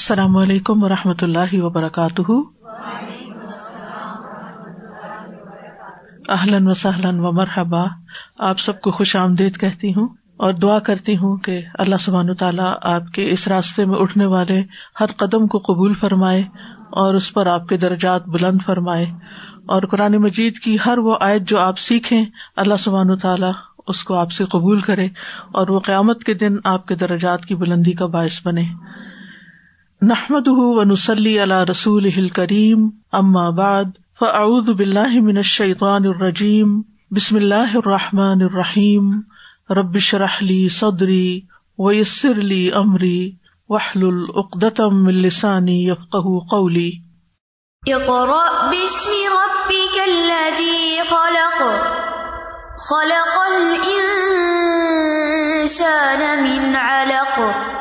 السلام علیکم و رحمۃ اللہ وبرکاتہ۔ اہلاً و سہلاً و مرحبا آپ سب کو خوش آمدید کہتی ہوں اور دعا کرتی ہوں کہ اللہ سبحان تعالیٰ آپ کے اس راستے میں اٹھنے والے ہر قدم کو قبول فرمائے اور اس پر آپ کے درجات بلند فرمائے۔ اور قرآن مجید کی ہر وہ آیت جو آپ سیکھیں، اللہ سبحان تعالیٰ اس کو آپ سے قبول کرے اور وہ قیامت کے دن آپ کے درجات کی بلندی کا باعث بنے۔ نحمد و نسلی اللہ رسول کریم اما بعد فاعوذ باللہ من الشیطان الرجیم بسم اللہ الرحمٰن الرحیم ربش رحلی صدری ویسر علی عمری وحل العقدم السانی یفق قولی اقرأ باسم ربك الذي خلق. خلق الإنسان من علق.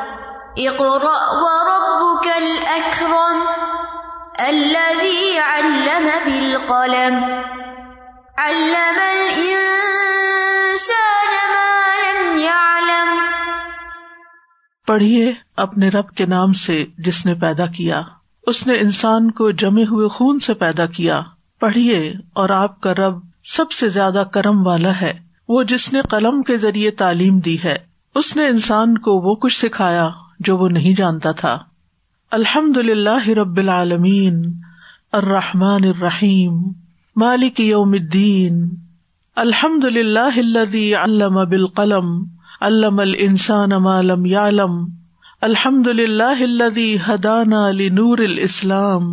اقرأ وربك الأكرم الذي علم بالقلم. علم الإنسان ما لم يعلم. پڑھیے اپنے رب کے نام سے جس نے پیدا کیا۔ اس نے انسان کو جمے ہوئے خون سے پیدا کیا۔ پڑھیے اور آپ کا رب سب سے زیادہ کرم والا ہے۔ وہ جس نے قلم کے ذریعے تعلیم دی ہے۔ اس نے انسان کو وہ کچھ سکھایا۔ جو وہ نہیں جانتا تھا۔ الحمد للہ رب العالمین، الرحمٰن الرحیم، مالک یوم الدین۔ الحمد للہ علم بالقلم، علم الانسان ما لم يعلم الحمد للہ ہدانا لنور الاسلام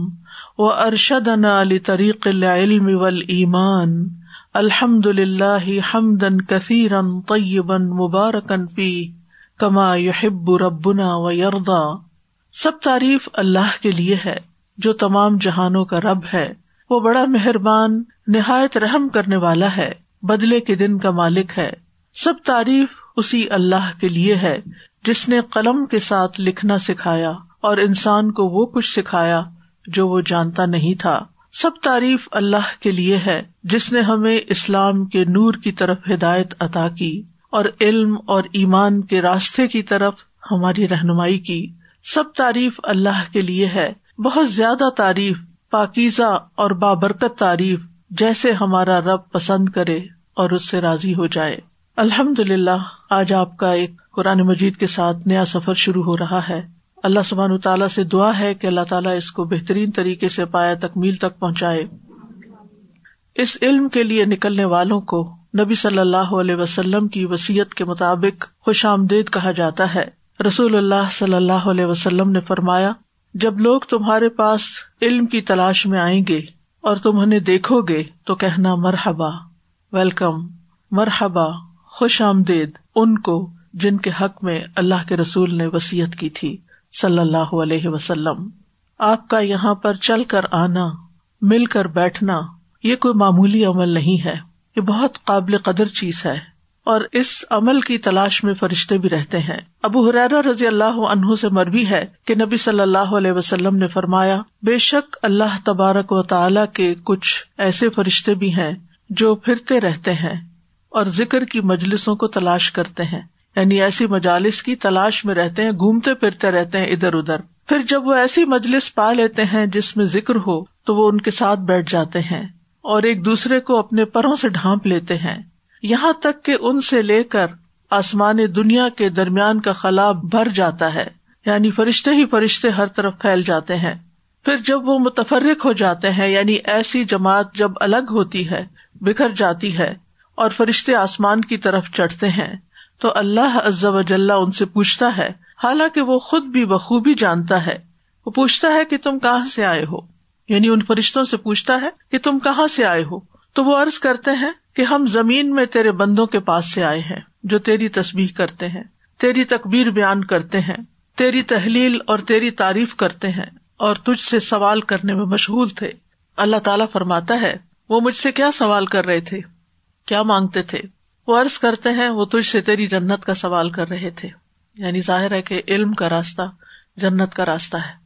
و ارشدنا لطریق العلم والایمان۔ الحمد للہ حمدن کثیرن طیبن مبارکن فی کما یحب ربنا و یردا سب تعریف اللہ کے لیے ہے، جو تمام جہانوں کا رب ہے۔ وہ بڑا مہربان، نہایت رحم کرنے والا ہے، بدلے کے دن کا مالک ہے۔ سب تعریف اسی اللہ کے لیے ہے، جس نے قلم کے ساتھ لکھنا سکھایا اور انسان کو وہ کچھ سکھایا جو وہ جانتا نہیں تھا۔ سب تعریف اللہ کے لیے ہے، جس نے ہمیں اسلام کے نور کی طرف ہدایت عطا کی۔ اور علم اور ایمان کے راستے کی طرف ہماری رہنمائی کی۔ سب تعریف اللہ کے لیے ہے۔ بہت زیادہ تعریف، پاکیزہ اور بابرکت تعریف جیسے ہمارا رب پسند کرے اور اس سے راضی ہو جائے۔ الحمد للہ آج آپ کا ایک قرآن مجید کے ساتھ نیا سفر شروع ہو رہا ہے۔ اللہ سبحان تعالیٰ سے دعا ہے کہ اللہ تعالیٰ اس کو بہترین طریقے سے پایا تکمیل تک پہنچائے۔ اس علم کے لیے نکلنے والوں کو نبی صلی اللہ علیہ وسلم کی وسیعت کے مطابق خوش آمدید کہا جاتا ہے۔ رسول اللہ صلی اللہ علیہ وسلم نے فرمایا، جب لوگ تمہارے پاس علم کی تلاش میں آئیں گے اور تم انہیں دیکھو گے تو کہنا مرحبا، ویلکم، مرحبا، خوش آمدید، ان کو جن کے حق میں اللہ کے رسول نے وسیعت کی تھی، صلی اللہ علیہ وسلم۔ آپ کا یہاں پر چل کر آنا، مل کر بیٹھنا، یہ کوئی معمولی عمل نہیں ہے۔ یہ بہت قابل قدر چیز ہے اور اس عمل کی تلاش میں فرشتے بھی رہتے ہیں۔ ابو حرارا رضی اللہ عنہ سے مربی ہے کہ نبی صلی اللہ علیہ وسلم نے فرمایا، بے شک اللہ تبارک و تعالی کے کچھ ایسے فرشتے بھی ہیں جو پھرتے رہتے ہیں اور ذکر کی مجلسوں کو تلاش کرتے ہیں۔ یعنی ایسی مجالس کی تلاش میں رہتے ہیں، گھومتے پھرتے رہتے ہیں ادھر ادھر۔ پھر جب وہ ایسی مجلس پا لیتے ہیں جس میں ذکر ہو تو وہ ان کے ساتھ بیٹھ جاتے ہیں۔ اور ایک دوسرے کو اپنے پروں سے ڈھانپ لیتے ہیں۔ یہاں تک کہ ان سے لے کر آسمان دنیا کے درمیان کا خلا بھر جاتا ہے۔ یعنی فرشتے ہی فرشتے ہر طرف پھیل جاتے ہیں۔ پھر جب وہ متفرق ہو جاتے ہیں یعنی ایسی جماعت جب الگ ہوتی ہے، بکھر جاتی ہے اور فرشتے آسمان کی طرف چڑھتے ہیں، تو اللہ و جل ان سے پوچھتا ہے۔ حالانکہ وہ خود بھی بخوبی جانتا ہے۔ وہ پوچھتا ہے کہ تم کہاں سے آئے ہو؟ یعنی ان فرشتوں سے پوچھتا ہے کہ تم کہاں سے آئے ہو؟ تو وہ عرض کرتے ہیں کہ ہم زمین میں تیرے بندوں کے پاس سے آئے ہیں، جو تیری تصویر کرتے ہیں، تیری تکبیر بیان کرتے ہیں، تیری تحلیل اور تیری تعریف کرتے ہیں، اور تجھ سے سوال کرنے میں مشغول تھے۔ اللہ تعالیٰ فرماتا ہے، وہ مجھ سے کیا سوال کر رہے تھے؟ کیا مانگتے تھے؟ وہ عرض کرتے ہیں، وہ تجھ سے تیری جنت کا سوال کر رہے تھے۔ یعنی ظاہر ہے کہ علم کا راستہ جنت کا راستہ ہے۔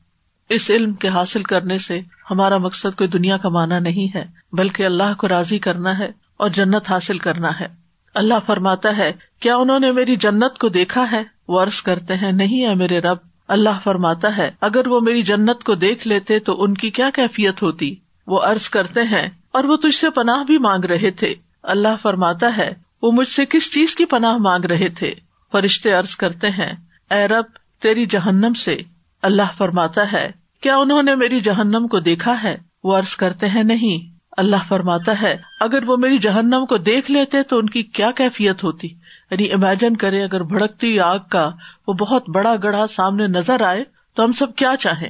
اس علم کے حاصل کرنے سے ہمارا مقصد کوئی دنیا کا مانا نہیں ہے، بلکہ اللہ کو راضی کرنا ہے اور جنت حاصل کرنا ہے۔ اللہ فرماتا ہے، کیا انہوں نے میری جنت کو دیکھا ہے؟ وہ عرض کرتے ہیں، نہیں ہے میرے رب۔ اللہ فرماتا ہے، اگر وہ میری جنت کو دیکھ لیتے تو ان کی کیا کیفیت ہوتی؟ وہ عرض کرتے ہیں، اور وہ تجھ سے پناہ بھی مانگ رہے تھے۔ اللہ فرماتا ہے، وہ مجھ سے کس چیز کی پناہ مانگ رہے تھے؟ فرشتے عرض کرتے ہیں، اے رب، تیری جہنم سے۔ اللہ فرماتا ہے کیا انہوں نے میری جہنم کو دیکھا ہے؟ وہ عرض کرتے ہیں، نہیں۔ اللہ فرماتا ہے، اگر وہ میری جہنم کو دیکھ لیتے تو ان کی کیا کیفیت ہوتی؟ یعنی امیجن کرے، اگر بھڑکتی آگ کا وہ بہت بڑا گڑھا سامنے نظر آئے تو ہم سب کیا چاہیں؟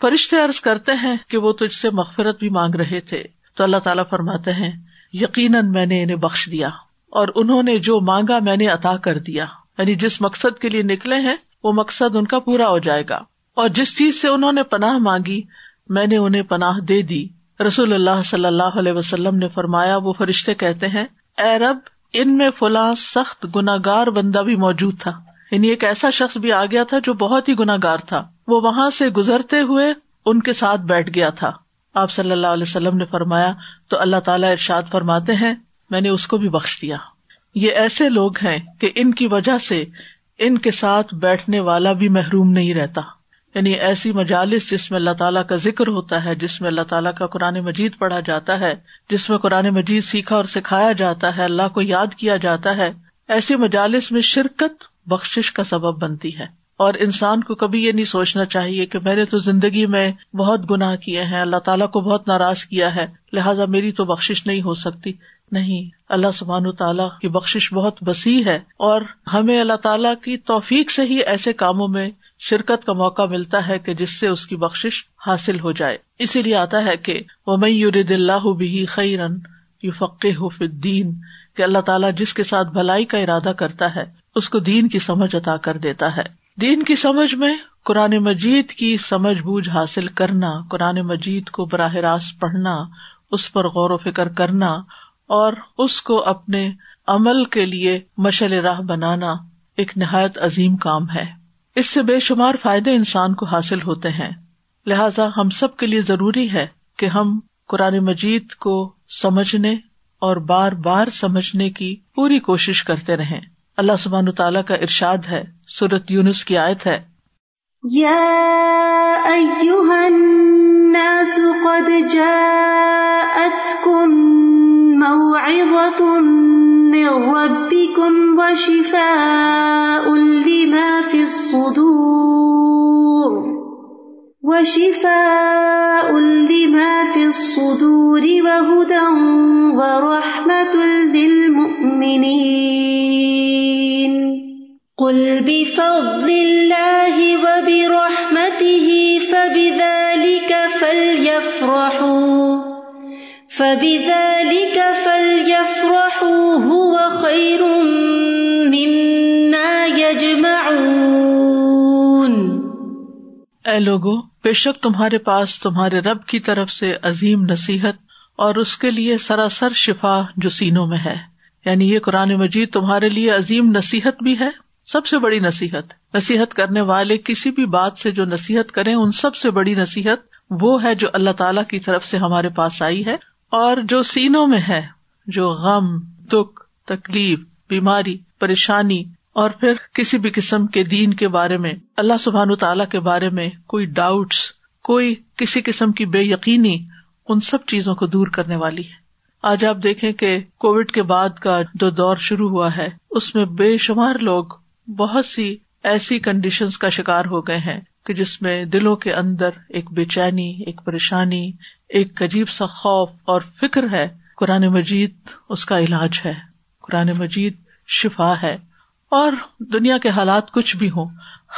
فرشتے عرض کرتے ہیں کہ وہ تجھ سے مغفرت بھی مانگ رہے تھے۔ تو اللہ تعالیٰ فرماتے ہیں، یقیناً میں نے انہیں بخش دیا اور انہوں نے جو مانگا میں نے عطا کر دیا۔ یعنی جس مقصد کے لیے نکلے ہیں، وہ مقصد ان کا پورا ہو جائے گا۔ اور جس چیز سے انہوں نے پناہ مانگی، میں نے انہیں پناہ دے دی۔ رسول اللہ صلی اللہ علیہ وسلم نے فرمایا، وہ فرشتے کہتے ہیں، اے رب، ان میں فلاں سخت گناگار بندہ بھی موجود تھا۔ یعنی ایک ایسا شخص بھی آ گیا تھا جو بہت ہی گناگار تھا۔ وہ وہاں سے گزرتے ہوئے ان کے ساتھ بیٹھ گیا تھا۔ آپ صلی اللہ علیہ وسلم نے فرمایا، تو اللہ تعالیٰ ارشاد فرماتے ہیں، میں نے اس کو بھی بخش دیا۔ یہ ایسے لوگ ہیں کہ ان کی وجہ سے ان کے ساتھ بیٹھنے والا بھی محروم نہیں رہتا۔ یعنی ایسی مجالس جس میں اللہ تعالیٰ کا ذکر ہوتا ہے، جس میں اللہ تعالیٰ کا قرآن مجید پڑھا جاتا ہے، جس میں قرآن مجید سیکھا اور سکھایا جاتا ہے، اللہ کو یاد کیا جاتا ہے، ایسی مجالس میں شرکت بخش کا سبب بنتی ہے۔ اور انسان کو کبھی یہ نہیں سوچنا چاہیے کہ میں نے تو زندگی میں بہت گناہ کیے ہیں، اللہ تعالیٰ کو بہت ناراض کیا ہے، لہٰذا میری تو بخش نہیں ہو سکتی۔ نہیں، اللہ سبحان تعالیٰ کی بخش بہت وسیع ہے اور ہمیں اللہ تعالیٰ کی توفیق سے ہی ایسے کاموں میں شرکت کا موقع ملتا ہے کہ جس سے اس کی بخش حاصل ہو جائے۔ اسی لیے آتا ہے کہ وہ میں یورد اللہ بھی خیرن یو فقح دین کہ اللہ تعالیٰ جس کے ساتھ بھلائی کا ارادہ کرتا ہے، اس کو دین کی سمجھ عطا کر دیتا ہے۔ دین کی سمجھ میں قرآن مجید کی سمجھ بوجھ حاصل کرنا، قرآن مجید کو براہ راست پڑھنا، اس پر غور و فکر کرنا، اور اس کو اپنے عمل کے لیے مشل راہ بنانا ایک نہایت عظیم کام ہے۔ اس سے بے شمار فائدے انسان کو حاصل ہوتے ہیں۔ لہذا ہم سب کے لیے ضروری ہے کہ ہم قرآن مجید کو سمجھنے اور بار بار سمجھنے کی پوری کوشش کرتے رہیں۔ اللہ سبحان تعالیٰ کا ارشاد ہے۔ سورت یونس کی آیت ہے۔ من ربكم وشفاء۔ الصدور. وشفاء لما في الصدور وهدى ورحمة للمؤمنين. قل بفضل الله وبرحمته فبذلك فليفرحوا. فبذلك اے لوگو، بے شک تمہارے پاس تمہارے رب کی طرف سے عظیم نصیحت اور اس کے لیے سراسر شفا جو سینوں میں ہے۔ یعنی یہ قرآن مجید تمہارے لیے عظیم نصیحت بھی ہے۔ سب سے بڑی نصیحت۔ نصیحت کرنے والے کسی بھی بات سے جو نصیحت کرے ان سب سے بڑی نصیحت وہ ہے جو اللہ تعالی کی طرف سے ہمارے پاس آئی ہے۔ اور جو سینوں میں ہے، جو غم، دکھ، تکلیف، بیماری، پریشانی اور پھر کسی بھی قسم کے دین کے بارے میں، اللہ سبحان تعالیٰ کے بارے میں کوئی ڈاؤٹس کوئی کسی قسم کی بے یقینی ان سب چیزوں کو دور کرنے والی ہے۔ آج آپ دیکھیں کہ کووڈ کے بعد کا جو دور شروع ہوا ہے، اس میں بے شمار لوگ بہت سی ایسی کنڈیشنز کا شکار ہو گئے ہیں کہ جس میں دلوں کے اندر ایک بے چینی، ایک پریشانی، ایک عجیب سا خوف اور فکر ہے۔ قرآن مجید اس کا علاج ہے۔ قرآن مجید شفا ہے۔ اور دنیا کے حالات کچھ بھی ہوں،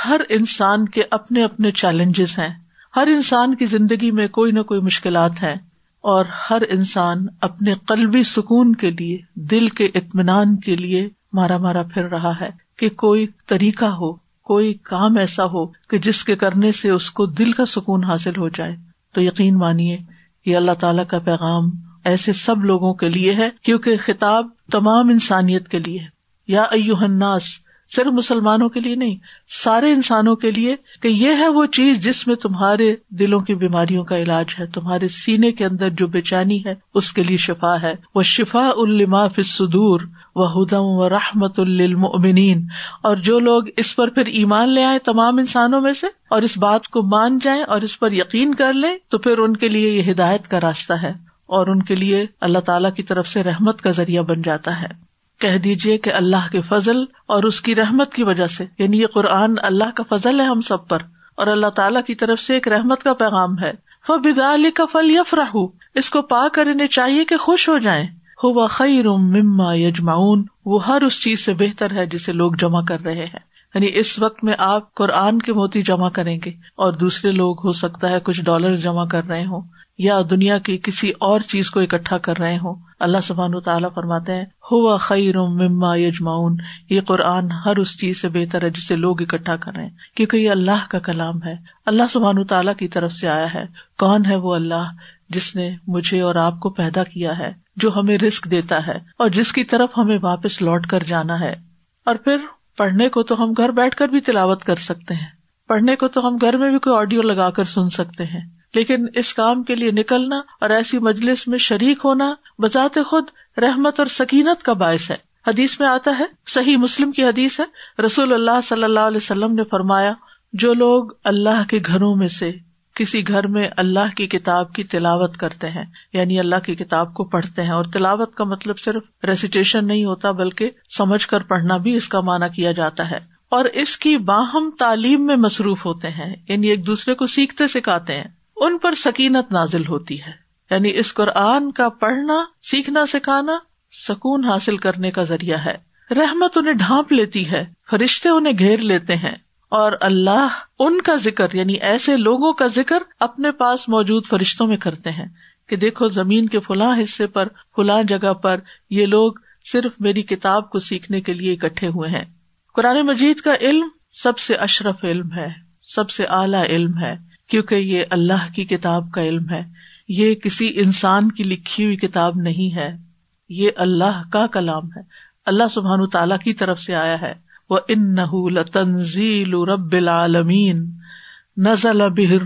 ہر انسان کے اپنے اپنے چیلنجز ہیں۔ ہر انسان کی زندگی میں کوئی نہ کوئی مشکلات ہیں اور ہر انسان اپنے قلبی سکون کے لیے، دل کے اطمینان کے لیے مارا مارا پھر رہا ہے کہ کوئی طریقہ ہو، کوئی کام ایسا ہو کہ جس کے کرنے سے اس کو دل کا سکون حاصل ہو جائے۔ تو یقین مانیے، یہ اللہ تعالی کا پیغام ایسے سب لوگوں کے لیے ہے، کیونکہ خطاب تمام انسانیت کے لیے یا الناس، صرف مسلمانوں کے لیے نہیں، سارے انسانوں کے لیے کہ یہ ہے وہ چیز جس میں تمہارے دلوں کی بیماریوں کا علاج ہے، تمہارے سینے کے اندر جو بے چینی ہے، اس کے لیے شفا ہے۔ وہ شفا الما فدور و ہدم و رحمت المنین اور جو لوگ اس پر پھر ایمان لے آئے تمام انسانوں میں سے، اور اس بات کو مان جائیں اور اس پر یقین کر لیں، تو پھر ان کے لیے یہ ہدایت کا راستہ ہے اور ان کے لیے اللہ تعالی کی طرف سے رحمت کا ذریعہ بن جاتا ہے۔ کہہ دیجیے کہ اللہ کے فضل اور اس کی رحمت کی وجہ سے یعنی یہ قرآن اللہ کا فضل ہے ہم سب پر، اور اللہ تعالیٰ کی طرف سے ایک رحمت کا پیغام ہے۔ فبدا علی کا فل یف اس کو پا کر انہیں چاہیے کہ خوش ہو جائیں۔ ہو خیر مما یجماؤن وہ ہر اس چیز سے بہتر ہے جسے لوگ جمع کر رہے ہیں۔ یعنی اس وقت میں آپ قرآن کے موتی جمع کریں گے، اور دوسرے لوگ ہو سکتا ہے کچھ ڈالر جمع کر رہے ہوں، یا دنیا کی کسی اور چیز کو اکٹھا کر رہے ہوں۔ اللہ سبحان تعالیٰ فرماتے ہیں، ہوا خیر مما یجماؤن یہ قرآن ہر اس چیز سے بہتر ہے جسے لوگ اکٹھا کر رہے ہیں، کیونکہ یہ اللہ کا کلام ہے۔ اللہ سبحان تعالیٰ کی طرف سے آیا ہے۔ کون ہے وہ اللہ جس نے مجھے اور آپ کو پیدا کیا ہے، جو ہمیں رسک دیتا ہے اور جس کی طرف ہمیں واپس لوٹ کر جانا ہے؟ اور پھر پڑھنے کو تو ہم گھر بیٹھ کر بھی تلاوت کر سکتے ہیں۔ پڑھنے کو تو ہم گھر میں بھی کوئی آڈیو لگا کر سن سکتے ہیں۔ لیکن اس کام کے لیے نکلنا اور ایسی مجلس میں شریک ہونا بذات خود رحمت اور سکینت کا باعث ہے۔ حدیث میں آتا ہے، صحیح مسلم کی حدیث ہے، رسول اللہ صلی اللہ علیہ وسلم نے فرمایا، جو لوگ اللہ کے گھروں میں سے کسی گھر میں اللہ کی کتاب کی تلاوت کرتے ہیں یعنی اللہ کی کتاب کو پڑھتے ہیں، اور تلاوت کا مطلب صرف ریسیٹیشن نہیں ہوتا، بلکہ سمجھ کر پڑھنا بھی اس کا معنی کیا جاتا ہے۔ اور اس کی باہم تعلیم میں مصروف ہوتے ہیں یعنی ایک دوسرے کو سیکھتے سکھاتے ہیں۔ ان پر سکینت نازل ہوتی ہے۔ یعنی اس قرآن کا پڑھنا، سیکھنا، سکھانا سکون حاصل کرنے کا ذریعہ ہے۔ رحمت انہیں ڈھانپ لیتی ہے، فرشتے انہیں گھیر لیتے ہیں۔ اور اللہ ان کا ذکر یعنی ایسے لوگوں کا ذکر اپنے پاس موجود فرشتوں میں کرتے ہیں کہ دیکھو زمین کے فلاں حصے پر، فلاں جگہ پر یہ لوگ صرف میری کتاب کو سیکھنے کے لیے اکٹھے ہوئے ہیں۔ قرآن مجید کا علم سب سے اشرف علم ہے، سب سے اعلی علم ہے۔ کیونکہ یہ اللہ کی کتاب کا علم ہے۔ یہ کسی انسان کی لکھی ہوئی کتاب نہیں ہے۔ یہ اللہ کا کلام ہے۔ اللہ سبحان تعالی کی طرف سے آیا ہے۔ وہ ان تنزیل رب العالمین نزل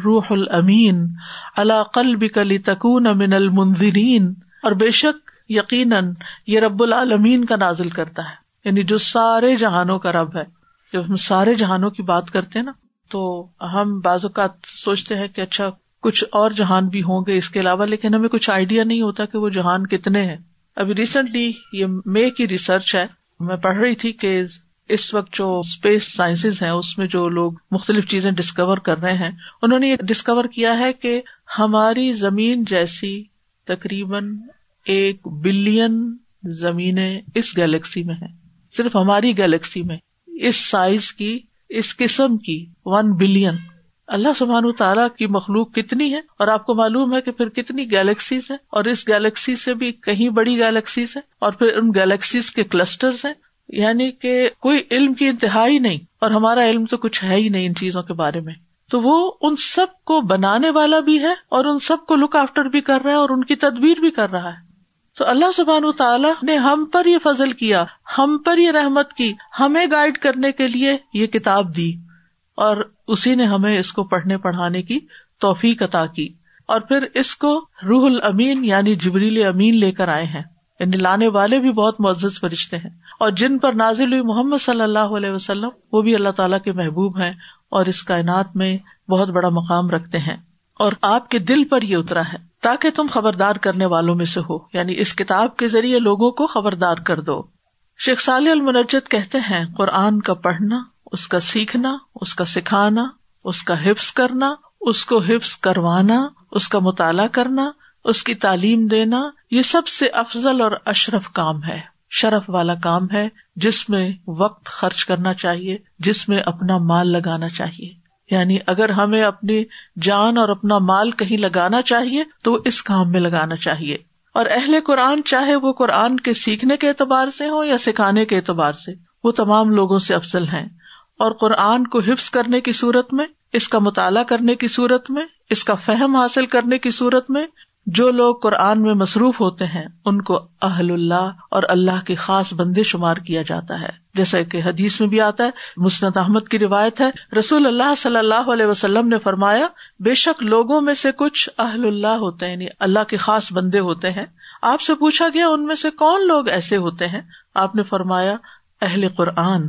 روح المین اللہ کلی تکون امن المنظرین اور بے شک یقیناً یہ رب العالمین کا نازل کرتا ہے۔ یعنی جو سارے جہانوں کا رب ہے۔ جب ہم سارے جہانوں کی بات کرتے ہیں نا تو ہم بعض اوقات سوچتے ہیں کہ اچھا کچھ اور جہان بھی ہوں گے اس کے علاوہ، لیکن ہمیں کچھ آئیڈیا نہیں ہوتا کہ وہ جہان کتنے ہیں۔ ابھی ریسنٹلی یہ مے کی ریسرچ ہے۔ میں پڑھ رہی تھی کہ اس وقت جو اسپیس سائنس ہیں، اس میں جو لوگ مختلف چیزیں ڈسکور کر رہے ہیں، انہوں نے یہ ڈسکور کیا ہے کہ ہماری زمین جیسی تقریباً ایک بلین زمینیں اس گیلیکسی میں ہے صرف ہماری گیلیکسی میں، اس سائز کی اس قسم کی ون بلین اللہ سبحان تعالیٰ کی مخلوق کتنی ہے اور آپ کو معلوم ہے کہ پھر کتنی گیلیکسیز ہیں اور اس گیلیکسی سے بھی کہیں بڑی گیلیکسیز ہیں اور پھر ان گیلیکسیز کے کلسٹر ہیں یعنی کہ کوئی علم کی انتہائی نہیں اور ہمارا علم تو کچھ ہے ہی نہیں ان چیزوں کے بارے میں۔ تو وہ ان سب کو بنانے والا بھی ہے اور ان سب کو لک آفٹر بھی کر رہا ہے اور ان کی تدبیر بھی کر رہا ہے۔ تو اللہ سبحان تعالیٰ نے ہم پر یہ فضل کیا، ہم پر یہ رحمت کی، ہمیں گائڈ کرنے کے لیے یہ کتاب دی۔ اور اسی نے ہمیں اس کو پڑھنے پڑھانے کی توفیق عطا کی۔ اور پھر اس کو روح المین یعنی جبریل امین لے کر آئے ہیں۔ یعنی لانے والے بھی بہت معزز فرشتے ہیں۔ اور جن پر نازل ہوئی محمد صلی اللہ علیہ وسلم، وہ بھی اللہ تعالیٰ کے محبوب ہیں اور اس کائنات میں بہت بڑا مقام رکھتے ہیں۔ اور آپ کے دل پر یہ اترا ہے، تاکہ تم خبردار کرنے والوں میں سے ہو۔ یعنی اس کتاب کے ذریعے لوگوں کو خبردار کر دو۔ شیخ سالی المنجد کہتے ہیں، قرآن کا پڑھنا، اس کا سیکھنا، اس کا سکھانا، اس کا حفظ کرنا، اس کو حفظ کروانا، اس کا مطالعہ کرنا، اس کی تعلیم دینا، یہ سب سے افضل اور اشرف کام ہے۔ شرف والا کام ہے جس میں وقت خرچ کرنا چاہیے، جس میں اپنا مال لگانا چاہیے۔ یعنی اگر ہمیں اپنی جان اور اپنا مال کہیں لگانا چاہیے تو وہ اس کام میں لگانا چاہیے۔ اور اہل قرآن چاہے وہ قرآن کے سیکھنے کے اعتبار سے ہو یا سکھانے کے اعتبار سے، وہ تمام لوگوں سے افضل ہیں۔ اور قرآن کو حفظ کرنے کی صورت میں، اس کا مطالعہ کرنے کی صورت میں، اس کا فہم حاصل کرنے کی صورت میں جو لوگ قرآن میں مصروف ہوتے ہیں، ان کو اہل اللہ اور اللہ کی خاص بندے شمار کیا جاتا ہے۔ جیسا کہ حدیث میں بھی آتا ہے مسنت احمد کی روایت ہے، رسول اللہ صلی اللہ علیہ وسلم نے فرمایا، بے شک لوگوں میں سے کچھ اہل اللہ ہوتے ہیں یعنی اللہ کے خاص بندے ہوتے ہیں۔ آپ سے پوچھا گیا، ان میں سے کون لوگ ایسے ہوتے ہیں؟ آپ نے فرمایا، اہل قرآن۔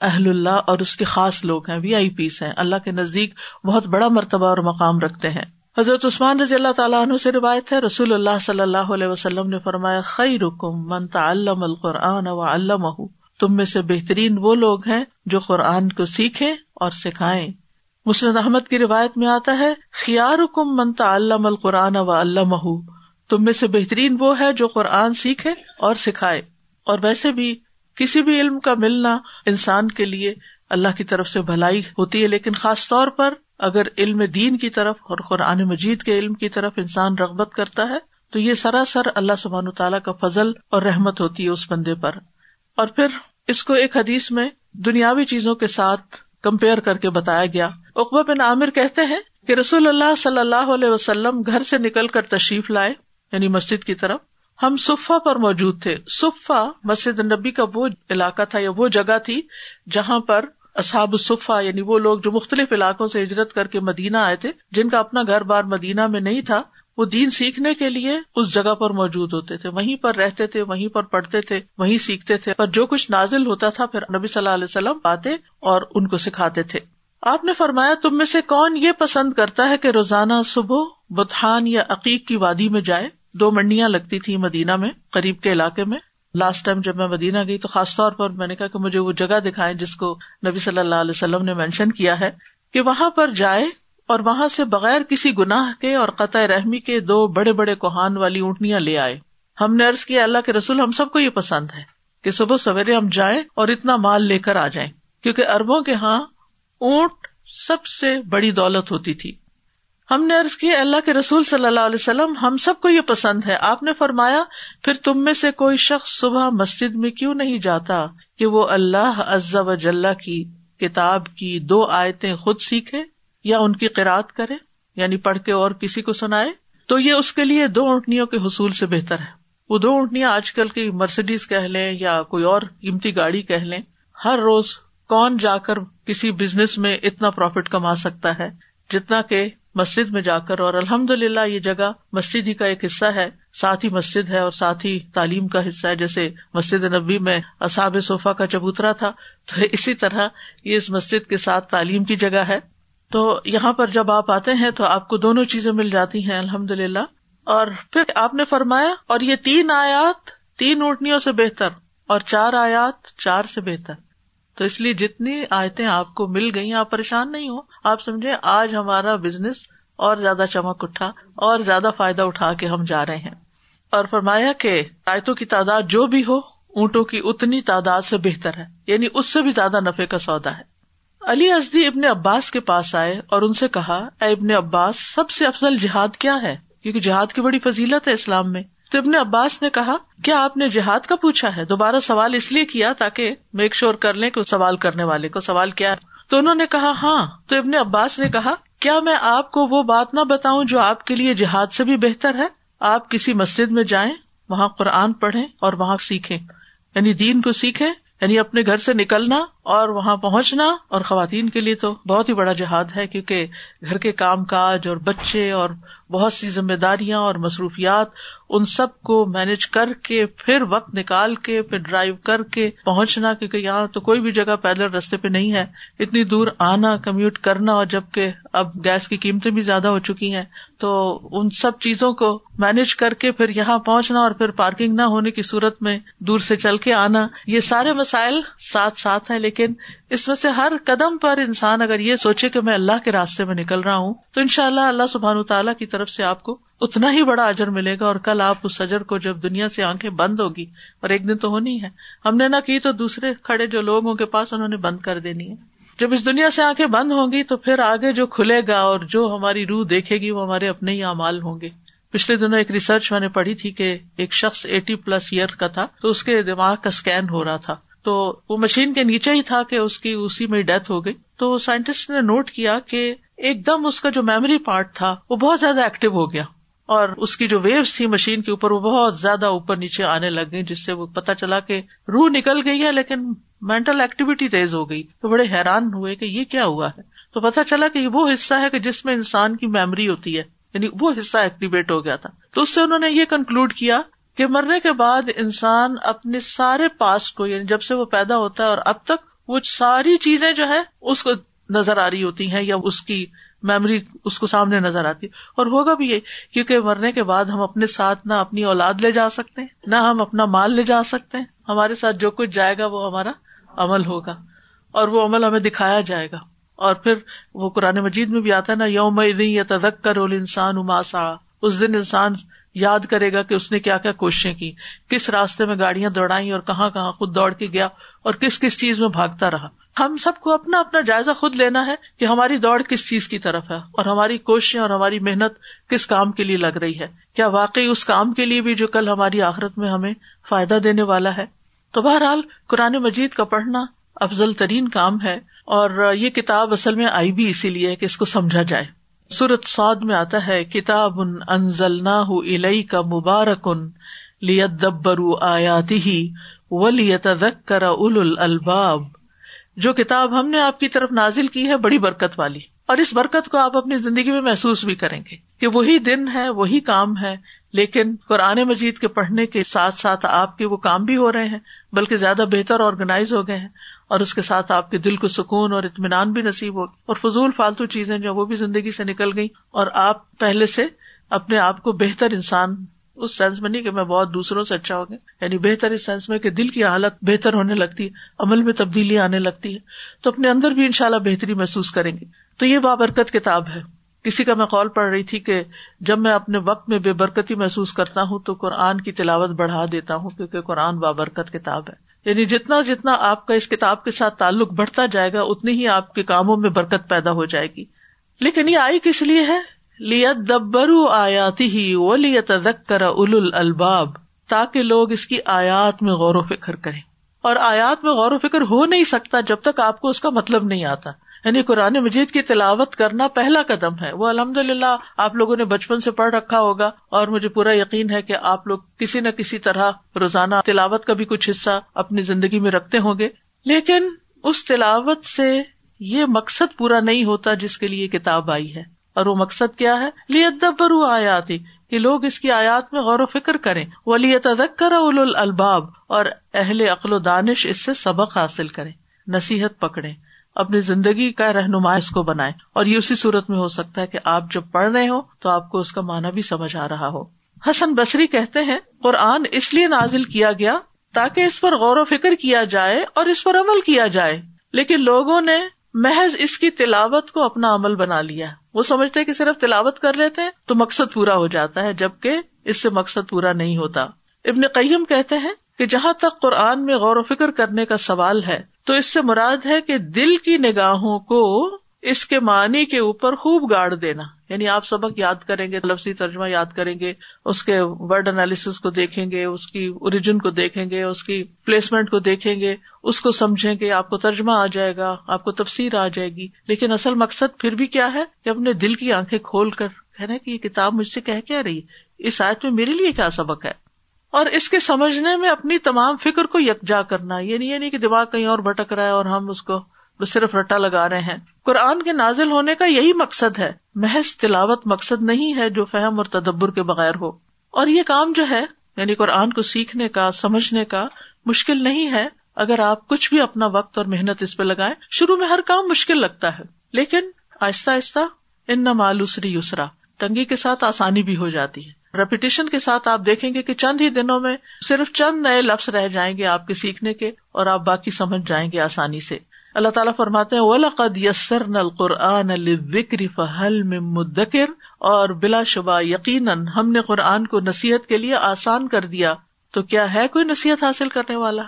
اہل اللہ اور اس کے خاص لوگ ہیں، وی آئی پیس ہیں۔ اللہ کے نزدیک بہت بڑا مرتبہ اور مقام رکھتے ہیں۔ حضرت عثمان رضی اللہ تعالیٰ عنہ سے روایت ہے، رسول اللہ صلی اللہ علیہ وسلم نے فرمایا خی رکم من تعلم القرآن و تم میں سے بہترین وہ لوگ ہیں جو قرآن کو سیکھیں اور سکھائیں۔ مسند احمد کی روایت میں آتا ہے خیار حکم من تعلم القرآن و علم تم میں سے بہترین وہ ہے جو قرآن سیکھے اور سکھائے۔ اور ویسے بھی کسی بھی علم کا ملنا انسان کے لیے اللہ کی طرف سے بھلائی ہوتی ہے، لیکن خاص طور پر اگر علم دین کی طرف اور قرآن مجید کے علم کی طرف انسان رغبت کرتا ہے، تو یہ سراسر اللہ سبحان تعالیٰ کا فضل اور رحمت ہوتی ہے اس بندے پر۔ اور پھر اس کو ایک حدیث میں دنیاوی چیزوں کے ساتھ کمپیئر کر کے بتایا گیا۔ اقبا بن عامر کہتے ہیں کہ رسول اللہ صلی اللہ علیہ وسلم گھر سے نکل کر تشریف لائے یعنی مسجد کی طرف۔ ہم صفا پر موجود تھے۔ صفا مسجد نبی کا وہ علاقہ تھا یا وہ جگہ تھی جہاں پر اصحاب الصفا یعنی وہ لوگ جو مختلف علاقوں سے ہجرت کر کے مدینہ آئے تھے، جن کا اپنا گھر بار مدینہ میں نہیں تھا، وہ دین سیکھنے کے لیے اس جگہ پر موجود ہوتے تھے۔ وہیں پر رہتے تھے، وہیں پر پڑھتے تھے، وہیں سیکھتے تھے۔ پر جو کچھ نازل ہوتا تھا، پھر نبی صلی اللہ علیہ وسلم آتے اور ان کو سکھاتے تھے۔ آپ نے فرمایا، تم میں سے کون یہ پسند کرتا ہے کہ روزانہ صبح بتحان یا عقیق کی وادی میں جائے؟ دو منڈیاں لگتی تھی مدینہ میں، قریب کے علاقے میں۔ لاسٹ ٹائم جب میں مدینہ گئی تو خاص طور پر میں نے کہا کہ مجھے وہ جگہ دکھائے جس کو نبی صلی اللہ علیہ وسلم نے مینشن کیا ہے کہ وہاں پر جائے اور وہاں سے بغیر کسی گناہ کے اور قطع رحمی کے دو بڑے بڑے کوہان والی اونٹنیاں لے آئے۔ ہم نے ارض کیا، اللہ کے رسول، ہم سب کو یہ پسند ہے کہ صبح سویرے ہم جائیں اور اتنا مال لے کر آ جائیں۔ کیونکہ اربوں کے ہاں اونٹ سب سے بڑی دولت ہوتی تھی۔ ہم نے ارض کی، اللہ کے رسول صلی اللہ علیہ وسلم، ہم سب کو یہ پسند ہے۔ آپ نے فرمایا، پھر تم میں سے کوئی شخص صبح مسجد میں کیوں نہیں جاتا کہ وہ اللہ عزا و جل کی کتاب کی دو آیتیں خود سیکھے یا ان کی قرآد کرے یعنی پڑھ کے اور کسی کو سنائے؟ تو یہ اس کے لیے دو اونٹنیوں کے حصول سے بہتر ہے۔ وہ دو اونٹنیاں آج کل کی مرسڈیز کہہ لیں یا کوئی اور قیمتی گاڑی کہہ لیں۔ ہر روز کون جا کر کسی بزنس میں اتنا پروفٹ کما سکتا ہے؟ جتنا کہ مسجد میں جا کر اور الحمد للہ یہ جگہ مسجد ہی کا ایک حصہ ہے ساتھ ہی مسجد ہے اور ساتھ ہی تعلیم کا حصہ ہے، جیسے مسجد نبی میں اصاب صوفہ کا چبوترا تھا۔ تو اسی طرح یہ اس مسجد کے ساتھ تعلیم کی جگہ ہے۔ تو یہاں پر جب آپ آتے ہیں تو آپ کو دونوں چیزیں مل جاتی ہیں الحمد للہ اور پھر آپ نے فرمایا، اور یہ تین آیات تین اونٹنیوں سے بہتر اور چار آیات چار سے بہتر۔ تو اس لیے جتنی آیتیں آپ کو مل گئی آپ پریشان نہیں ہو آپ سمجھے آج ہمارا بزنس اور زیادہ چمک اٹھا اور زیادہ فائدہ اٹھا کے ہم جا رہے ہیں۔ اور فرمایا کہ آیتوں کی تعداد جو بھی ہو، اونٹوں کی اتنی تعداد سے بہتر ہے۔ یعنی اس سے بھی زیادہ نفے کا سودا ہے۔ علی ازدی ابن عباس کے پاس آئے اور ان سے کہا، اے ابن عباس، سب سے افضل جہاد کیا ہے؟ کیونکہ جہاد کی بڑی فضیلت ہے اسلام میں۔ تو ابن عباس نے کہا، کیا آپ نے جہاد کا پوچھا ہے؟ دوبارہ سوال اس لیے کیا تاکہ میک شور کر لیں کہ سوال کرنے والے کو سوال کیا ہے۔ تو انہوں نے کہا ہاں۔ تو ابن عباس نے کہا، کیا میں آپ کو وہ بات نہ بتاؤں جو آپ کے لیے جہاد سے بھی بہتر ہے؟ آپ کسی مسجد میں جائیں، وہاں قرآن پڑھیں اور وہاں سیکھیں۔ یعنی دین کو سیکھیں یعنی اپنے گھر سے نکلنا اور وہاں پہنچنا اور خواتین کے لیے تو بہت ہی بڑا جہاد ہے کیونکہ گھر کے کام کاج اور بچے اور بہت سی ذمہ داریاں اور مصروفیات ان سب کو مینج کر کے، پھر وقت نکال کے، پھر ڈرائیو کر کے پہنچنا کیونکہ یہاں تو کوئی بھی جگہ پیدل رستے پہ نہیں ہے۔ اتنی دور آنا کمیوٹ کرنا اور جبکہ اب گیس کی قیمتیں بھی زیادہ ہو چکی ہیں، تو ان سب چیزوں کو مینج کر کے پھر یہاں پہنچنا اور پھر پارکنگ نہ ہونے کی صورت میں دور سے چل کے آنا، یہ سارے مسائل ساتھ ساتھ ہیں، لیکن اس میں سے ہر قدم پر انسان اگر یہ سوچے کہ میں اللہ کے راستے میں نکل رہا ہوں، تو ان شاء اللہ اللہ سبحان تعالیٰ کی طرف سے آپ کو اتنا ہی بڑا اجر ملے گا اور کل آپ اس اجر کو جب دنیا سے آنکھیں بند ہوگی، اور ایک دن تو ہونی ہے۔ ہم نے نہ کی تو دوسرے کھڑے جو لوگوں کے پاس انہوں نے بند کر دینی ہے۔ جب اس دنیا سے آنکھیں بند ہوں گی تو پھر آگے جو کھلے گا اور جو ہماری روح دیکھے گی وہ ہمارے اپنے ہی امال ہوں گے۔ پچھلے دنوں ایک ریسرچ میں نے پڑھی تھی کہ ایک شخص ایٹی پلس ایئر کا تھا، تو اس کے دماغ کا اسکین ہو رہا تھا۔ تو وہ مشین کے نیچے ہی تھا کہ اس کی اسی میں ڈیتھ ہو گئی۔ تو سائنٹسٹ نے نوٹ کیا کہ ایک دم اس کا جو میموری پارٹ تھا، وہ بہت زیادہ ایکٹیو ہو گیا۔ اور اس کی جو ویوز تھی مشین کے اوپر، وہ بہت زیادہ اوپر نیچے آنے لگ گئی جس سے وہ پتا چلا کہ روح نکل گئی ہے، لیکن مینٹل ایکٹیویٹی تیز ہو گئی۔ تو بڑے حیران ہوئے کہ یہ کیا ہوا ہے۔ تو پتا چلا کہ وہ حصہ ہے کہ جس میں انسان کی میموری ہوتی ہے یعنی وہ حصہ ایکٹیویٹ ہو گیا تھا۔ تو اس سے انہوں نے یہ کنکلوڈ کیا کہ مرنے کے بعد انسان اپنے سارے پاسٹ کو یعنی جب سے وہ پیدا ہوتا ہے اور اب تک وہ ساری چیزیں جو ہے اس کو نظر آ رہی ہوتی ہیں یا اس کی میموری اس کو سامنے نظر آتی اور ہوگا بھی یہ، کیونکہ مرنے کے بعد ہم اپنے ساتھ نہ اپنی اولاد لے جا سکتے ہیں، نہ ہم اپنا مال لے جا سکتے ہیں۔ ہمارے ساتھ جو کچھ جائے گا وہ ہمارا عمل ہوگا اور وہ عمل ہمیں دکھایا جائے گا۔ اور پھر وہ قرآن مجید میں بھی آتا ہے نا، یوم یا تدک کر انسان اماسا اس دن انسان یاد کرے گا کہ اس نے کیا کیا کوششیں کی، کس راستے میں گاڑیاں دوڑائی اور کہاں کہاں خود دوڑ کے گیا اور کس کس چیز میں بھاگتا رہا۔ ہم سب کو اپنا اپنا جائزہ خود لینا ہے کہ ہماری دوڑ کس چیز کی طرف ہے اور ہماری کوششیں اور ہماری محنت کس کام کے لیے لگ رہی ہے۔ کیا واقعی اس کام کے لیے بھی جو کل ہماری آخرت میں ہمیں فائدہ دینے والا ہے؟ تو بہرحال قرآن مجید کا پڑھنا افضل ترین کام ہے اور یہ کتاب اصل میں آئی بھی اسی لیے کہ اس کو سمجھا جائے۔ سورت سعد میں آتا ہے، کتاب ان انزل الئی کا مبارک ان لیبرو آیاتی ولیت کرا الباب جو کتاب ہم نے آپ کی طرف نازل کی ہے، بڑی برکت والی۔ اور اس برکت کو آپ اپنی زندگی میں محسوس بھی کریں گے کہ وہی دن ہے، وہی کام ہے، لیکن قرآن مجید کے پڑھنے کے ساتھ ساتھ آپ کے وہ کام بھی ہو رہے ہیں، بلکہ زیادہ بہتر آرگنائز ہو گئے ہیں۔ اور اس کے ساتھ آپ کے دل کو سکون اور اطمینان بھی نصیب ہو اور فضول فالتو چیزیں جو وہ بھی زندگی سے نکل گئی اور آپ پہلے سے اپنے آپ کو بہتر انسان اس سینس میں نہیں کہ میں بہت دوسروں سے اچھا ہو گیا یعنی بہتر اس سینس میں کہ دل کی حالت بہتر ہونے لگتی ہے، عمل میں تبدیلی آنے لگتی ہے۔ تو اپنے اندر بھی ان شاء اللہ بہتری محسوس کریں گے۔ تو یہ بابرکت کتاب ہے۔ کسی کا میں قول پڑھ رہی تھی کہ جب میں اپنے وقت میں بے برکتی محسوس کرتا ہوں تو قرآن کی تلاوت بڑھا دیتا ہوں، کیونکہ قرآن بابرکت کتاب ہے۔ یعنی جتنا جتنا آپ کا اس کتاب کے ساتھ تعلق بڑھتا جائے گا، اتنی ہی آپ کے کاموں میں برکت پیدا ہو جائے گی۔ لیکن یہ آئی کس لیے ہے؟ لیت دبرو آیاتی ہی وہ لیت کر ال الباب تاکہ لوگ اس کی آیات میں غور و فکر کریں۔ اور آیات میں غور و فکر ہو نہیں سکتا جب تک آپ کو اس کا مطلب نہیں آتا۔ یعنی قرآن مجید کی تلاوت کرنا پہلا قدم ہے۔ وہ الحمد للہ آپ لوگوں نے بچپن سے پڑھ رکھا ہوگا اور مجھے پورا یقین ہے کہ آپ لوگ کسی نہ کسی طرح روزانہ تلاوت کا بھی کچھ حصہ اپنی زندگی میں رکھتے ہوں گے۔ لیکن اس تلاوت سے یہ مقصد پورا نہیں ہوتا جس کے لیے کتاب آئی ہے۔ اور وہ مقصد کیا ہے؟ لیت برو آیات کہ لوگ اس کی آیات میں غور و فکر کریں۔ وہ لیت کر الباب اور اہل عقل و دانش اس سے سبق حاصل کریں۔ نصیحت پکڑے اپنی زندگی کا رہنما اس کو بنائے۔ اور یہ اسی صورت میں ہو سکتا ہے کہ آپ جب پڑھ رہے ہو تو آپ کو اس کا معنی بھی سمجھ آ رہا ہو۔ حسن بصری کہتے ہیں، قرآن اس لیے نازل کیا گیا تاکہ اس پر غور و فکر کیا جائے اور اس پر عمل کیا جائے۔ لیکن لوگوں نے محض اس کی تلاوت کو اپنا عمل بنا لیا۔ وہ سمجھتے کہ صرف تلاوت کر لیتے ہیں تو مقصد پورا ہو جاتا ہے، جبکہ اس سے مقصد پورا نہیں ہوتا۔ ابن قیم کہتے ہیں کہ جہاں تک قرآن میں غور و فکر کرنے کا سوال ہے تو اس سے مراد ہے کہ دل کی نگاہوں کو اس کے معنی کے اوپر خوب گاڑ دینا۔ یعنی آپ سبق یاد کریں گے، لفظی ترجمہ یاد کریں گے، اس کے ورڈ انالیس کو دیکھیں گے، اس کی اوریجن کو دیکھیں گے، اس کی پلیسمنٹ کو دیکھیں گے، اس کو سمجھیں گے، آپ کو ترجمہ آ جائے گا، آپ کو تفسیر آ جائے گی۔ لیکن اصل مقصد پھر بھی کیا ہے؟ کہ اپنے دل کی آنکھیں کھول کر کہنا کہ یہ کتاب مجھ سے کہہ کیا رہی اس آیت میں میرے لیے کیا سبق ہے؟ اور اس کے سمجھنے میں اپنی تمام فکر کو یکجا کرنا یہ نہیں یہ نہیں کہ دماغ کہیں اور بھٹک رہا ہے اور ہم اس کو صرف رٹا لگا رہے ہیں۔ قرآن کے نازل ہونے کا یہی مقصد ہے۔ محض تلاوت مقصد نہیں ہے جو فہم اور تدبر کے بغیر ہو۔ اور یہ کام جو ہے یعنی قرآن کو سیکھنے کا، سمجھنے کا مشکل نہیں ہے۔ اگر آپ کچھ بھی اپنا وقت اور محنت اس پہ لگائیں، شروع میں ہر کام مشکل لگتا ہے۔ لیکن آہستہ آہستہ ان نہ مالوسری یسرا، تنگی کے ساتھ آسانی بھی ہو جاتی ہے۔ ریپیٹیشن کے ساتھ آپ دیکھیں گے کہ چند ہی دنوں میں صرف چند نئے لفظ رہ جائیں گے آپ کے سیکھنے کے اور آپ باقی سمجھ جائیں گے آسانی سے۔ اللہ تعالیٰ فرماتے ہیں یسر نل قرآن فہل میں مدکر اور بلا شبہ یقیناً ہم نے قرآن کو نصیحت کے لیے آسان کر دیا۔ تو کیا ہے کوئی نصیحت حاصل کرنے والا؟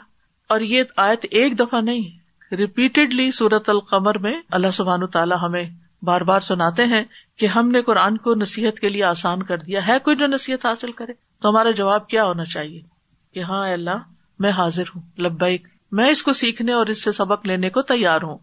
اور یہ آیت ایک دفعہ نہیں ریپیٹڈلی سورت القمر میں اللہ سبحان تعالیٰ ہمیں بار بار سناتے ہیں کہ ہم نے قرآن کو نصیحت کے لیے آسان کر دیا۔ ہے کوئی جو نصیحت حاصل کرے؟ تو ہمارا جواب کیا ہونا چاہیے؟ کہ ہاں اللہ، میں حاضر ہوں، لبیک، میں اس کو سیکھنے اور اس سے سبق لینے کو تیار ہوں۔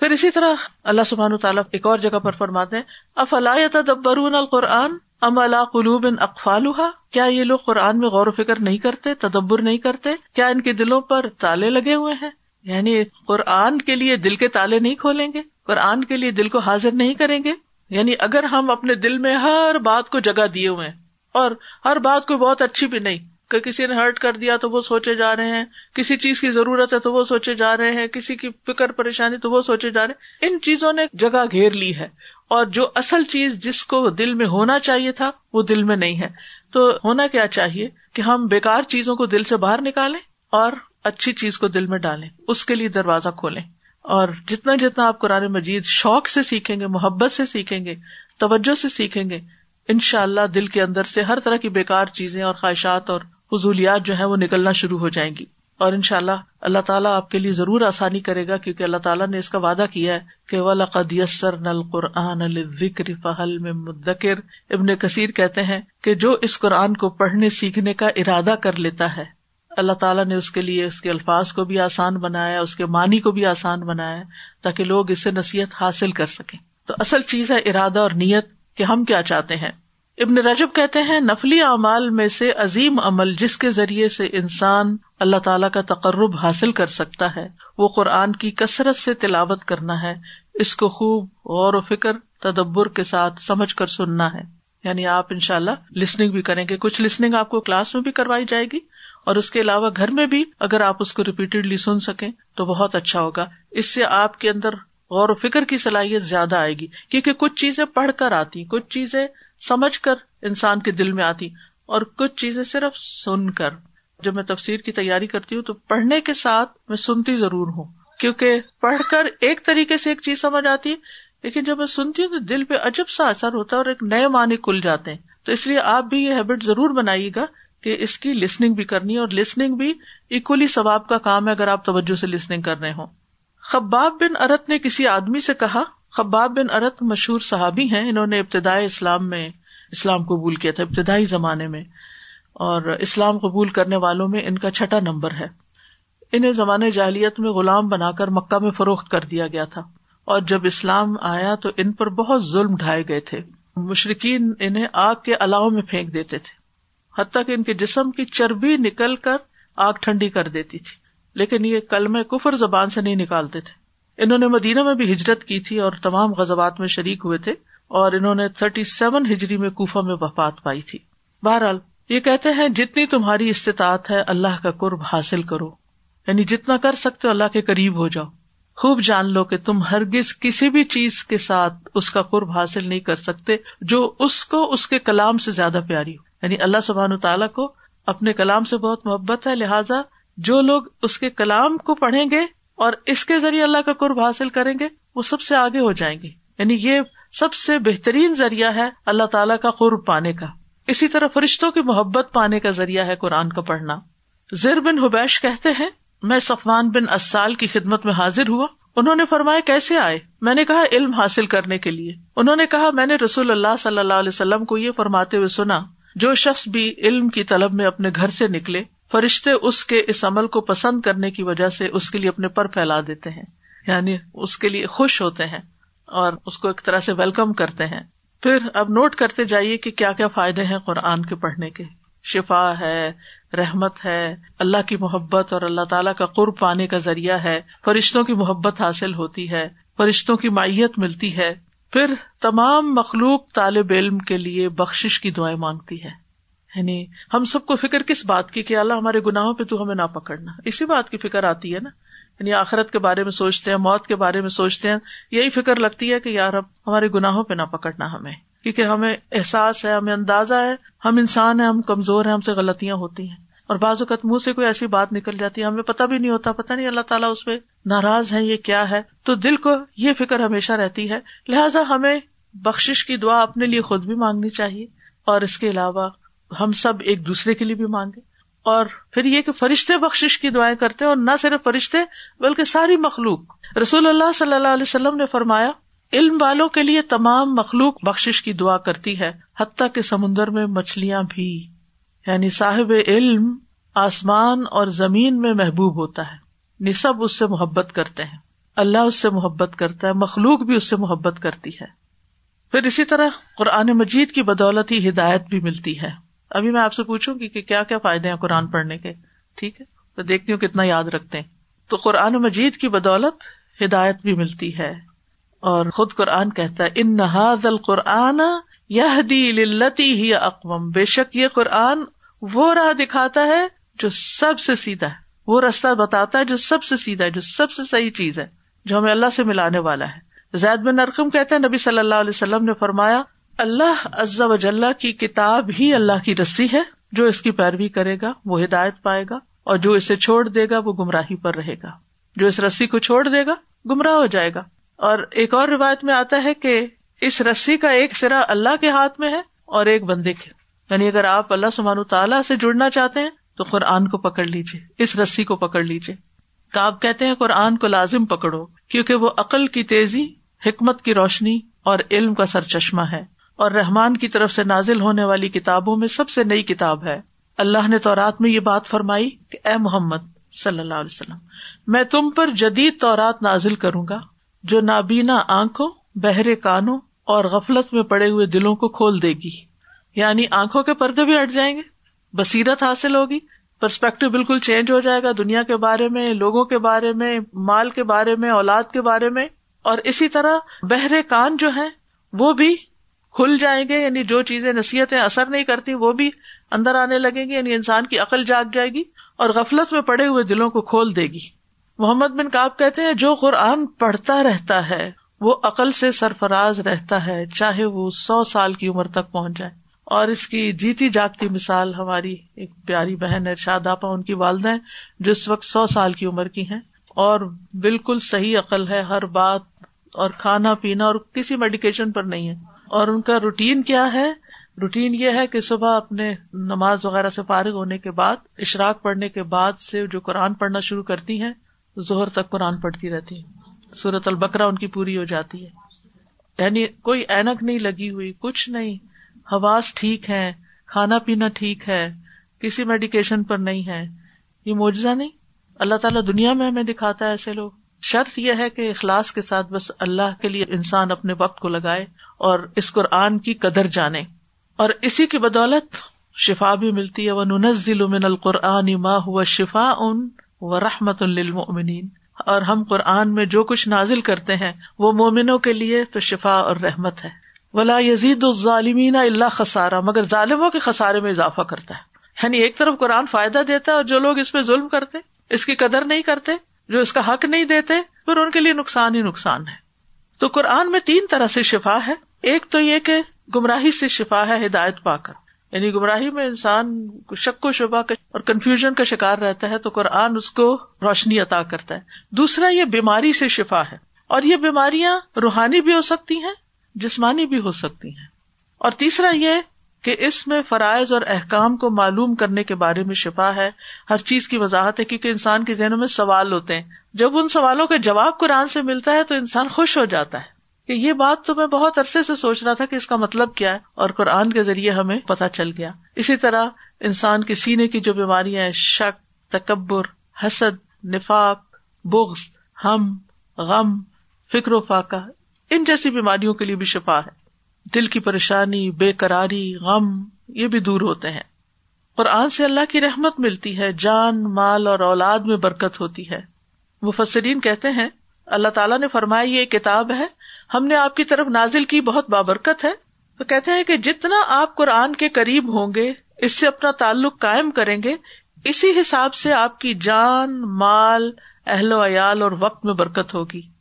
پھر اسی طرح اللہ سبحان تعالیٰ ایک اور جگہ پر فرماتے ہیں اف تدبرون القرآن ام اللہ قلوب ان اقفال کیا یہ لوگ قرآن میں غور و فکر نہیں کرتے، تدبر نہیں کرتے؟ کیا ان کے دلوں پر تالے لگے ہوئے ہیں؟ یعنی قرآن کے لیے دل کے تالے نہیں کھولیں گے؟ قرآن کے لیے دل کو حاضر نہیں کریں گے؟ یعنی اگر ہم اپنے دل میں ہر بات کو جگہ دیے ہوئے ہیں، اور ہر بات کو بہت اچھی بھی نہیں، کہ کسی نے ہرٹ کر دیا تو وہ سوچے جا رہے ہیں، کسی چیز کی ضرورت ہے تو وہ سوچے جا رہے ہیں، کسی کی فکر پریشانی تو وہ سوچے جا رہے ہیں۔ ان چیزوں نے جگہ گھیر لی ہے، اور جو اصل چیز جس کو دل میں ہونا چاہیے تھا، وہ دل میں نہیں ہے۔ تو ہونا کیا چاہیے؟ کہ ہم بےکار چیزوں کو دل سے باہر نکالیں، اور اچھی چیز کو دل میں ڈالیں، اس کے لیے دروازہ کھولیں۔ اور جتنا جتنا آپ قرآن مجید شوق سے سیکھیں گے، محبت سے سیکھیں گے، توجہ سے سیکھیں گے ان شاء اللہ دل کے اندر سے ہر طرح کی بےکار چیزیں اور خواہشات اور فضولیات جو ہے وہ نکلنا شروع ہو جائیں گی۔ اور ان شاء اللہ اللہ تعالیٰ آپ کے لیے ضرور آسانی کرے گا کیونکہ اللہ تعالیٰ نے اس کا وعدہ کیا ہے کہ ولقدیسر نل قرآن الکر فہل میں مدکر ابن کثیر کہتے ہیں کہ جو اس قرآن کو پڑھنے، سیکھنے کا ارادہ کر لیتا ہے اللہ تعالیٰ نے اس کے لیے اس کے الفاظ کو بھی آسان بنایا، اس کے معنی کو بھی آسان بنایا تاکہ لوگ اس سے نصیحت حاصل کر سکیں۔ تو اصل چیز ہے ارادہ اور نیت کہ ہم کیا چاہتے ہیں۔ ابن رجب کہتے ہیں، نفلی اعمال میں سے عظیم عمل جس کے ذریعے سے انسان اللہ تعالیٰ کا تقرب حاصل کر سکتا ہے، وہ قرآن کی کثرت سے تلاوت کرنا ہے، اس کو خوب غور و فکر، تدبر کے ساتھ سمجھ کر سننا ہے۔ یعنی آپ ان شاء اللہ لسننگ بھی کریں گے۔ کچھ لسننگ آپ کو کلاس میں بھی کروائی جائے گی۔ اور اس کے علاوہ گھر میں بھی اگر آپ اس کو ریپیٹڈلی سن سکیں تو بہت اچھا ہوگا۔ اس سے آپ کے اندر غور و فکر کی صلاحیت زیادہ آئے گی، کیونکہ کچھ چیزیں پڑھ کر آتی کچھ چیزیں سمجھ کر انسان کے دل میں آتی اور کچھ چیزیں صرف سن کر۔ جب میں تفسیر کی تیاری کرتی ہوں تو پڑھنے کے ساتھ میں سنتی ضرور ہوں، کیونکہ پڑھ کر ایک طریقے سے ایک چیز سمجھ آتی ہے، لیکن جب میں سنتی ہوں تو دل پہ عجب سا اثر ہوتا ہے اور ایک نئے معنی کھل جاتے ہیں۔ تو اس لیے آپ بھی یہ ہیبٹ ضرور بنائیے گا کہ اس کی لسننگ بھی کرنی ہے اور لسننگ بھی اکولی ثواب کا کام ہے اگر آپ توجہ سے لسننگ کر رہے ہوں۔ خباب بن ارت نے کسی آدمی سے کہا، خباب بن ارت مشہور صحابی ہیں، انہوں نے ابتدائی اسلام میں اسلام قبول کیا تھا، ابتدائی زمانے میں۔ اور اسلام قبول کرنے والوں میں ان کا چھٹا نمبر ہے۔ انہیں زمانے جاہلیت میں غلام بنا کر مکہ میں فروخت کر دیا گیا تھا۔ اور جب اسلام آیا تو ان پر بہت ظلم ڈھائے گئے تھے۔ مشرقین انہیں آگ کے الاؤ میں پھینک دیتے تھے۔ حتیٰ کہ ان کے جسم کی چربی نکل کر آگ ٹھنڈی کر دیتی تھی، لیکن یہ کلم کفر زبان سے نہیں نکالتے تھے۔ انہوں نے مدینہ میں بھی ہجرت کی تھی اور تمام غزبات میں شریک ہوئے تھے اور انہوں نے تھرٹی سیون ہجری میں کوفہ میں وفات پائی تھی۔ بہرحال، یہ کہتے ہیں، جتنی تمہاری استطاعت ہے، اللہ کا قرب حاصل کرو۔ یعنی جتنا کر سکتے ہو، اللہ کے قریب ہو جاؤ۔ خوب جان لو کہ تم ہرگز کسی بھی چیز کے ساتھ اس کا قرب حاصل نہیں کر سکتے جو اس کو، اس کے کلام سے زیادہ پیاری ہو۔ یعنی اللہ سبحان تعالیٰ کو اپنے کلام سے بہت محبت ہے، لہٰذا جو لوگ اس کے کلام کو پڑھیں گے اور اس کے ذریعے اللہ کا قرب حاصل کریں گے، وہ سب سے آگے ہو جائیں گے۔ یعنی یہ سب سے بہترین ذریعہ ہے اللہ تعالیٰ کا قرب پانے کا۔ اسی طرح فرشتوں کی محبت پانے کا ذریعہ ہے قرآن کا پڑھنا۔ زیر بن حبیش کہتے ہیں، میں سفمان بن اسال کی خدمت میں حاضر ہوا۔ انہوں نے فرمایا، کیسے آئے؟ میں نے کہا، علم حاصل کرنے کے لیے۔ انہوں نے کہا، میں نے رسول اللہ صلی اللہ علیہ وسلم کو یہ فرماتے ہوئے سنا۔ جو شخص بھی علم کی طلب میں اپنے گھر سے نکلے، فرشتے اس کے اس عمل کو پسند کرنے کی وجہ سے اس کے لیے اپنے پر پھیلا دیتے ہیں یعنی اس کے لیے خوش ہوتے ہیں اور اس کو ایک طرح سے ویلکم کرتے ہیں۔ پھر اب نوٹ کرتے جائیے کہ کیا کیا فائدے ہیں قرآن کے پڑھنے کے۔ شفا ہے، رحمت ہے، اللہ کی محبت اور اللہ تعالیٰ کا قرب پانے کا ذریعہ ہے، فرشتوں کی محبت حاصل ہوتی ہے، فرشتوں کی مائیت ملتی ہے۔ پھر تمام مخلوق طالب علم کے لیے بخش کی دعائیں مانگتی ہے یعنی ہم سب کو فکر کس بات کی کہ اللہ ہمارے گناہوں پہ تو ہمیں نہ پکڑنا۔ اسی بات کی فکر آتی ہے نا۔ یعنی آخرت کے بارے میں سوچتے ہیں، موت کے بارے میں سوچتے ہیں، یہی فکر لگتی ہے کہ یار اب ہمارے گناہوں پہ نہ پکڑنا ہمیں۔ کیونکہ ہمیں احساس ہے، ہمیں اندازہ ہے، ہم انسان ہیں، ہم کمزور ہیں، ہم سے غلطیاں ہوتی ہیں۔ اور بعض اوقات منہ سے کوئی ایسی بات نکل جاتی ہے، ہمیں پتہ بھی نہیں ہوتا، پتہ نہیں اللہ تعالیٰ اس پہ ناراض ہے یہ کیا ہے۔ تو دل کو یہ فکر ہمیشہ رہتی ہے، لہٰذا ہمیں بخش کی دعا اپنے لیے خود بھی مانگنی چاہیے اور اس کے علاوہ ہم سب ایک دوسرے کے لیے بھی مانگے اور پھر یہ کہ فرشتے بخش کی دعائیں کرتے اور نہ صرف فرشتے بلکہ ساری مخلوق۔ رسول اللہ صلی اللہ علیہ وسلم نے فرمایا، علم والوں کے لیے تمام مخلوق بخش کی دعا کرتی ہے، حتیٰ کے سمندر میں مچھلیاں بھی۔ یعنی صاحب علم آسمان اور زمین میں محبوب ہوتا ہے۔ یعنی سب اس سے محبت کرتے ہیں۔ اللہ اس سے محبت کرتا ہے، مخلوق بھی اس سے محبت کرتی ہے۔ پھر اسی طرح قرآن مجید کی بدولت ہی ہدایت بھی ملتی ہے۔ ابھی میں آپ سے پوچھوں گی کہ کیا کیا فائدے ہیں قرآن پڑھنے کے۔ ٹھیک ہے؟ تو دیکھتی ہوں کتنا یاد رکھتے ہیں۔ تو قرآن مجید کی بدولت ہدایت بھی ملتی ہے۔ اور خود قرآن کہتا ہے، ان نہاد القرآن یہ لتی ہی اقوام بے شک یہ قرآن وہ راہ دکھاتا ہے جو سب سے سیدھا ہے، وہ راستہ بتاتا ہے جو سب سے سیدھا ہے، جو سب سے صحیح چیز ہے، جو ہمیں اللہ سے ملانے والا ہے۔ زید بن نرکم کہتے ہیں، نبی صلی اللہ علیہ وسلم نے فرمایا، اللہ عز و جل کی کتاب ہی اللہ کی رسی ہے، جو اس کی پیروی کرے گا، وہ ہدایت پائے گا، اور جو اسے چھوڑ دے گا، وہ گمراہی پر رہے گا۔ جو اس رسی کو چھوڑ دے گا، گمراہ ہو جائے گا۔ اور ایک اور روایت میں آتا ہے کہ اس رسی کا ایک سرا اللہ کے ہاتھ میں ہے اور ایک بندے کے۔ یعنی اگر آپ اللہ سمان تعالیٰ سے جڑنا چاہتے ہیں تو قرآن کو پکڑ لیجیے اس رسی کو پکڑ لیجیے آپ کہتے ہیں قرآن کو لازم پکڑو، کیونکہ وہ عقل کی تیزی، حکمت کی روشنی اور علم کا سر چشمہ ہے۔ اور رحمان کی طرف سے نازل ہونے والی کتابوں میں سب سے نئی کتاب ہے۔ اللہ نے تورات میں یہ بات فرمائی کہ اے محمد صلی اللہ علیہ وسلم، میں تم پر جدید تورات نازل کروں گا، جو نابینا آنکھوں، بہرے کانوں اور غفلت میں پڑے ہوئے دلوں کو کھول دے گی۔ یعنی آنکھوں کے پردے بھی ہٹ جائیں گے؟ بصیرت حاصل ہوگی؟ پرسپیکٹو بالکل چینج ہو جائے گا دنیا کے بارے میں، لوگوں کے بارے میں، مال کے بارے میں، اولاد کے بارے میں، اور اسی طرح بہرے کان جو ہے وہ بھی کھل جائیں گے یعنی جو چیزیں نصیحتیں اثر نہیں کرتی، وہ بھی اندر آنے لگیں گی یعنی انسان کی عقل جاگ جائے گی اور غفلت میں پڑے ہوئے دلوں کو کھول دے گی۔ محمد بن کاب کہتے ہیں، جو قرآن پڑھتا رہتا ہے، وہ عقل سے سرفراز رہتا ہے، چاہے وہ سو سال کی عمر تک پہنچ جائے۔ اور اس کی جیتی جاگتی مثال ہماری ایک پیاری بہن ارشاد آپا ان کی والدہ جو اس وقت سو سال کی عمر کی ہیں اور بالکل صحیح عقل ہے، ہر بات اور کھانا پینا اور کسی میڈیکیشن پر نہیں ہے۔ اور ان کا روٹین کیا ہے؟ روٹین یہ ہے کہ صبح اپنے نماز وغیرہ سے فارغ ہونے کے بعد، اشراق پڑھنے کے بعد سے جو قرآن پڑھنا شروع کرتی ہیں زہر تک قرآن پڑھتی رہتی ہیں۔ سورت البکرا ان کی پوری ہو جاتی ہے۔ یعنی کوئی اینک نہیں لگی ہوئی، کچھ نہیں۔ حواس ٹھیک ہے کھانا پینا ٹھیک ہے، کسی میڈیکیشن پر نہیں ہے یہ موجزہ نہیں؟ اللہ تعالیٰ دنیا میں ہمیں دکھاتا ہے ایسے لوگ۔ شرط یہ ہے کہ اخلاص کے ساتھ بس اللہ کے لیے انسان اپنے وقت کو لگائے اور اس قرآن کی قدر جانے۔ اور اسی کی بدولت شفا بھی ملتی ہے۔ وہ ننزل من القرآن ما ہوا شفا ان و رحمت للمؤمنین اور ہم قرآن میں جو کچھ نازل کرتے ہیں، وہ مومنوں کے لیے تو شفا اور رحمت ہے۔ ولا یزید الظالمین اللہ خسارہ مگر ظالموں کے خسارے میں اضافہ کرتا ہے۔ یعنی ایک طرف قرآن فائدہ دیتا ہے اور جو لوگ اس پہ ظلم کرتے، اس کی قدر نہیں کرتے، جو اس کا حق نہیں دیتے، پھر ان کے لیے نقصان ہی نقصان ہے۔ تو قرآن میں تین طرح سے شفا ہے۔ ایک تو یہ کہ گمراہی سے شفا ہے، ہدایت پا کر۔ یعنی گمراہی میں انسان شک و شبہ اور کنفیوژن کا شکار رہتا ہے تو قرآن اس کو روشنی عطا کرتا ہے۔ دوسرا یہ بیماری سے شفا ہے۔ اور یہ بیماریاں روحانی بھی ہو سکتی ہیں جسمانی بھی ہو سکتی ہیں۔ اور تیسرا یہ کہ اس میں فرائض اور احکام کو معلوم کرنے کے بارے میں شفا ہے۔ ہر چیز کی وضاحت ہے، کیونکہ انسان کے ذہنوں میں سوال ہوتے ہیں۔ جب ان سوالوں کا جواب قرآن سے ملتا ہے تو انسان خوش ہو جاتا ہے۔ کہ یہ بات تو میں بہت عرصے سے سوچ رہا تھا کہ اس کا مطلب کیا ہے اور قرآن کے ذریعے ہمیں پتا چل گیا۔ اسی طرح انسان کے سینے کی جو بیماریاں ہیں، شک، تکبر، حسد، نفاق، بغض، ہم، غم، فکر و فاقہ ان جیسی بیماریوں کے لیے بھی شفا ہے۔ دل کی پریشانی، بے قراری، غم، یہ بھی دور ہوتے ہیں۔ قرآن سے اللہ کی رحمت ملتی ہے، جان، مال اور اولاد میں برکت ہوتی ہے۔ مفسرین کہتے ہیں، اللہ تعالیٰ نے فرمایا، یہ کتاب ہے، ہم نے آپ کی طرف نازل کی، بہت بابرکت ہے۔ تو کہتے ہیں کہ جتنا آپ قرآن کے قریب ہوں گے، اس سے اپنا تعلق قائم کریں گے، اسی حساب سے آپ کی جان، مال، اہل و عیال اور وقت میں برکت ہوگی۔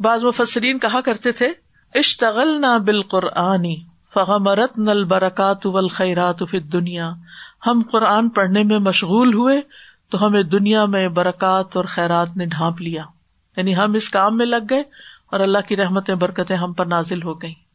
بعض مفسرین کہا کرتے تھے اشتغل نہ بال قرآنی فغمرت نل برکات خیرات دنیا ہم قرآن پڑھنے میں مشغول ہوئے تو ہمیں دنیا میں برکات اور خیرات نے ڈھانپ لیا۔ یعنی ہم اس کام میں لگ گئے اور اللہ کی رحمتیں برکتیں ہم پر نازل ہو گئیں۔